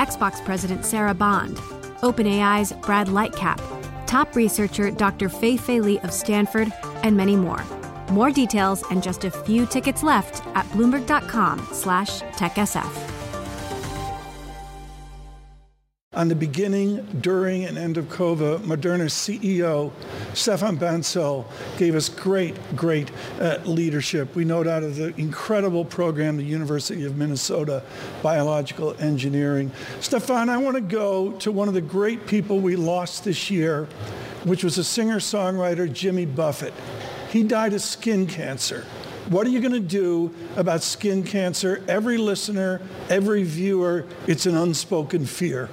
Xbox President Sarah Bond, OpenAI's Brad Lightcap, top researcher Dr. Fei Fei Li of Stanford, and many more. More details and just a few tickets left at bloomberg.com slash techsf. On the beginning, during, and end of COVID, Moderna's CEO, Stéphane Bancel, gave us great, great uh, leadership. We know out of the incredible program, the University of Minnesota Biological Engineering. Stefan, I want to go to one of the great people we lost this year, which was a singer-songwriter, Jimmy Buffett. He died of skin cancer. What are you going to do about skin cancer? Every listener, every viewer, it's an unspoken fear.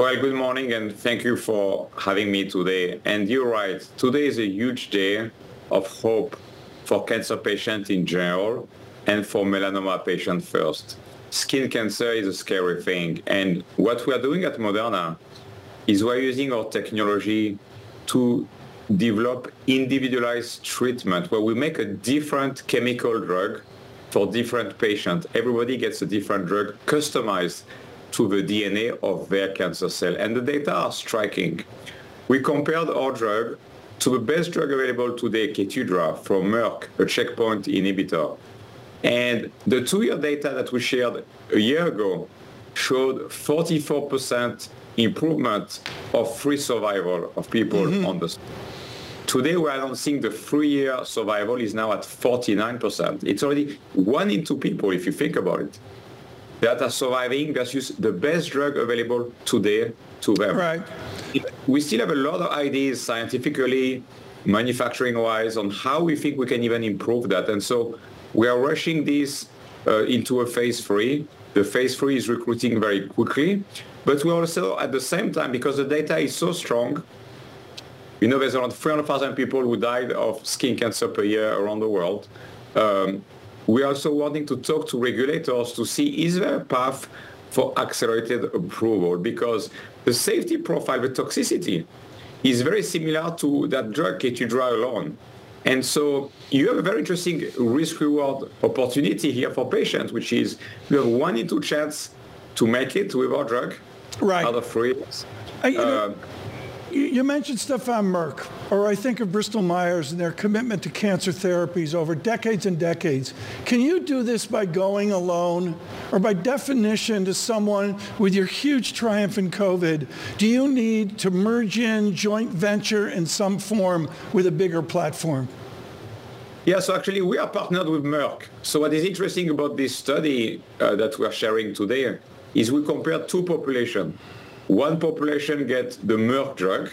Well, good morning and thank you for having me today. And you're right, today is a huge day of hope for cancer patients in general and for melanoma patients first. Skin cancer is a scary thing. And what we are doing at Moderna is we're using our technology to develop individualized treatment where we make a different chemical drug for different patients. Everybody gets a different drug customized to the DNA of their cancer cell. And the data are striking. We compared our drug to the best drug available today, Keytruda from Merck, a checkpoint inhibitor. And the two-year data that we shared a year ago showed 44% improvement of free survival of people mm-hmm. on the Today, we're announcing the three-year survival is now at 49%. It's already one in two people, if you think about it that are surviving versus the best drug available today to them. Right. We still have a lot of ideas scientifically, manufacturing-wise, on how we think we can even improve that. And so we are rushing this uh, into a phase three. The phase three is recruiting very quickly, but we also, at the same time, because the data is so strong, you know, there's around 300,000 people who died of skin cancer per year around the world. Um, we are also wanting to talk to regulators to see is there a path for accelerated approval because the safety profile, the toxicity, is very similar to that drug Keytruda alone. And so you have a very interesting risk-reward opportunity here for patients, which is you have one in two chance to make it with our drug right. out of three. I, you know, uh, you mentioned Stefan Merck, or I think of Bristol Myers and their commitment to cancer therapies over decades and decades. Can you do this by going alone, or by definition to someone with your huge triumph in COVID? Do you need to merge in joint venture in some form with a bigger platform? Yeah, so actually we are partnered with Merck. So what is interesting about this study uh, that we are sharing today is we compared two populations one population get the Merck drug,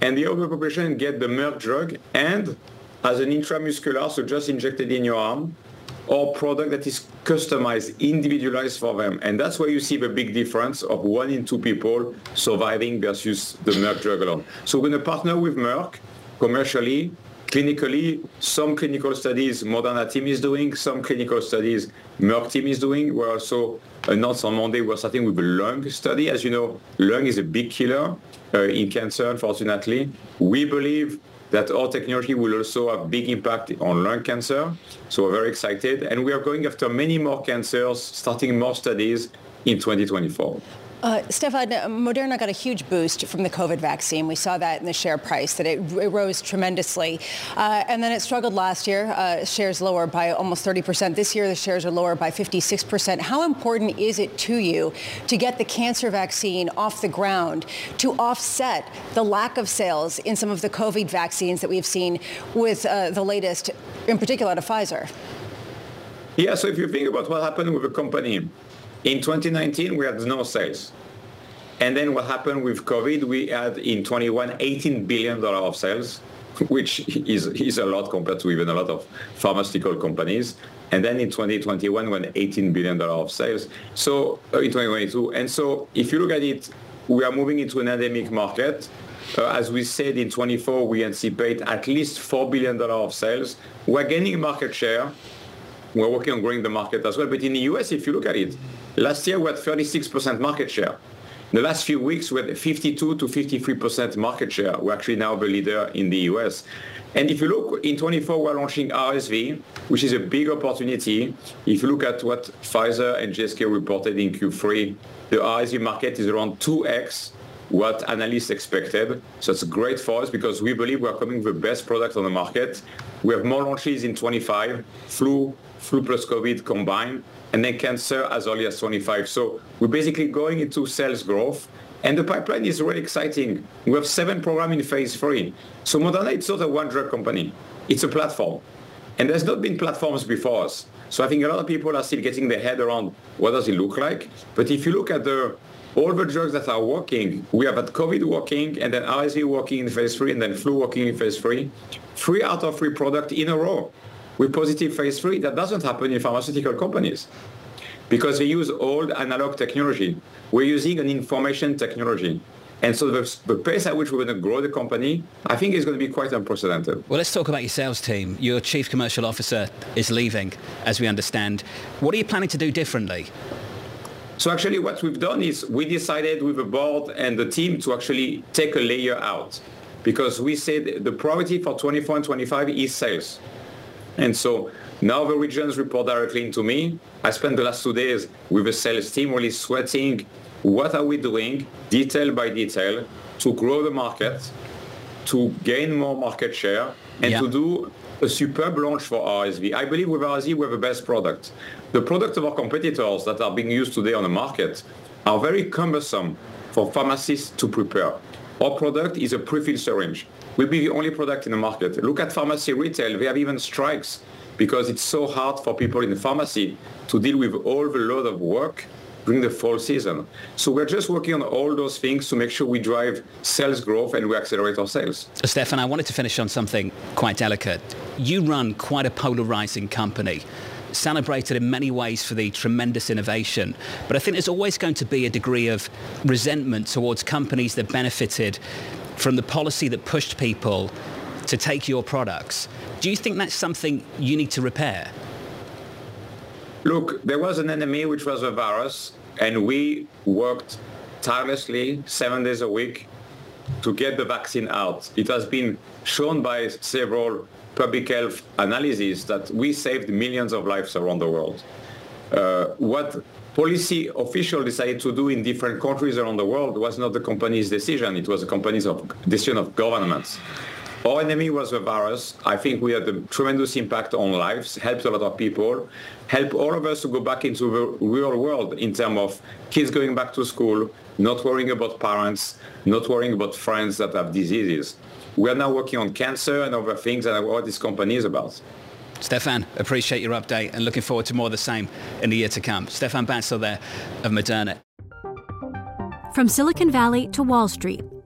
and the other population get the Merck drug and as an intramuscular, so just injected in your arm, or product that is customized, individualized for them. And that's where you see the big difference of one in two people surviving versus the Merck drug alone. So we're going to partner with Merck commercially, clinically. Some clinical studies Moderna team is doing, some clinical studies Merck team is doing. We're also announced on Monday we're starting with a lung study. As you know, lung is a big killer uh, in cancer, unfortunately. We believe that our technology will also have big impact on lung cancer. So we're very excited. And we are going after many more cancers, starting more studies in 2024. Uh, Stefan, Moderna got a huge boost from the COVID vaccine. We saw that in the share price, that it, it rose tremendously. Uh, and then it struggled last year, uh, shares lower by almost 30%. This year, the shares are lower by 56%. How important is it to you to get the cancer vaccine off the ground to offset the lack of sales in some of the COVID vaccines that we've seen with uh, the latest, in particular, of Pfizer? Yeah, so if you think about what happened with the company, in 2019, we had no sales. And then what happened with COVID, we had in 21, $18 billion of sales, which is, is a lot compared to even a lot of pharmaceutical companies. And then in 2021, we had $18 billion of sales. So uh, in 2022. And so if you look at it, we are moving into an endemic market. Uh, as we said in 24, we anticipate at least $4 billion of sales. We're gaining market share. We're working on growing the market as well. But in the US, if you look at it, last year we had 36% market share. In the last few weeks, we had 52 to 53% market share. We're actually now the leader in the US. And if you look in 24, we're launching RSV, which is a big opportunity. If you look at what Pfizer and GSK reported in Q3, the RSV market is around 2x what analysts expected. So it's great for us because we believe we're coming with the best product on the market. We have more launches in 25, flu, flu plus COVID combined, and then cancer as early as 25. So we're basically going into sales growth. And the pipeline is really exciting. We have seven programs in phase three. So Moderna, it's not a one drug company. It's a platform. And there's not been platforms before us. So I think a lot of people are still getting their head around what does it look like. But if you look at the all the drugs that are working, we have had COVID working, and then RSV working in phase three, and then flu working in phase three. Three out of three products in a row with positive phase three. That doesn't happen in pharmaceutical companies because they use old analog technology. We're using an information technology. And so the, the, pace at which we're going to grow the company, I think is going to be quite unprecedented. Well, let's talk about your sales team. Your chief commercial officer is leaving, as we understand. What are you planning to do differently? So actually what we've done is we decided with the board and the team to actually take a layer out because we said the priority for 24 and 25 is sales. And so now the regions report directly into me. I spent the last two days with the sales team really sweating what are we doing detail by detail to grow the market, to gain more market share, and yeah. to do a superb launch for RSV. I believe with RSV, we have the best product. The product of our competitors that are being used today on the market are very cumbersome for pharmacists to prepare. Our product is a prefilled syringe. We'll be the only product in the market. Look at pharmacy retail. They have even strikes because it's so hard for people in the pharmacy to deal with all the load of work during the fall season. So we're just working on all those things to make sure we drive sales growth and we accelerate our sales. Stefan, I wanted to finish on something quite delicate. You run quite a polarizing company celebrated in many ways for the tremendous innovation. But I think there's always going to be a degree of resentment towards companies that benefited from the policy that pushed people to take your products. Do you think that's something you need to repair? Look, there was an enemy, which was a virus, and we worked tirelessly seven days a week to get the vaccine out. It has been shown by several public health analyses that we saved millions of lives around the world. Uh, what policy officials decided to do in different countries around the world was not the company's decision. It was the company's of, decision of governments. Our enemy was the virus. I think we had a tremendous impact on lives, helped a lot of people, helped all of us to go back into the real world in terms of kids going back to school, not worrying about parents, not worrying about friends that have diseases. We are now working on cancer and other things and what this company is about. Stefan, appreciate your update and looking forward to more of the same in the year to come. Stefan Bancel there of Moderna. From Silicon Valley to Wall Street,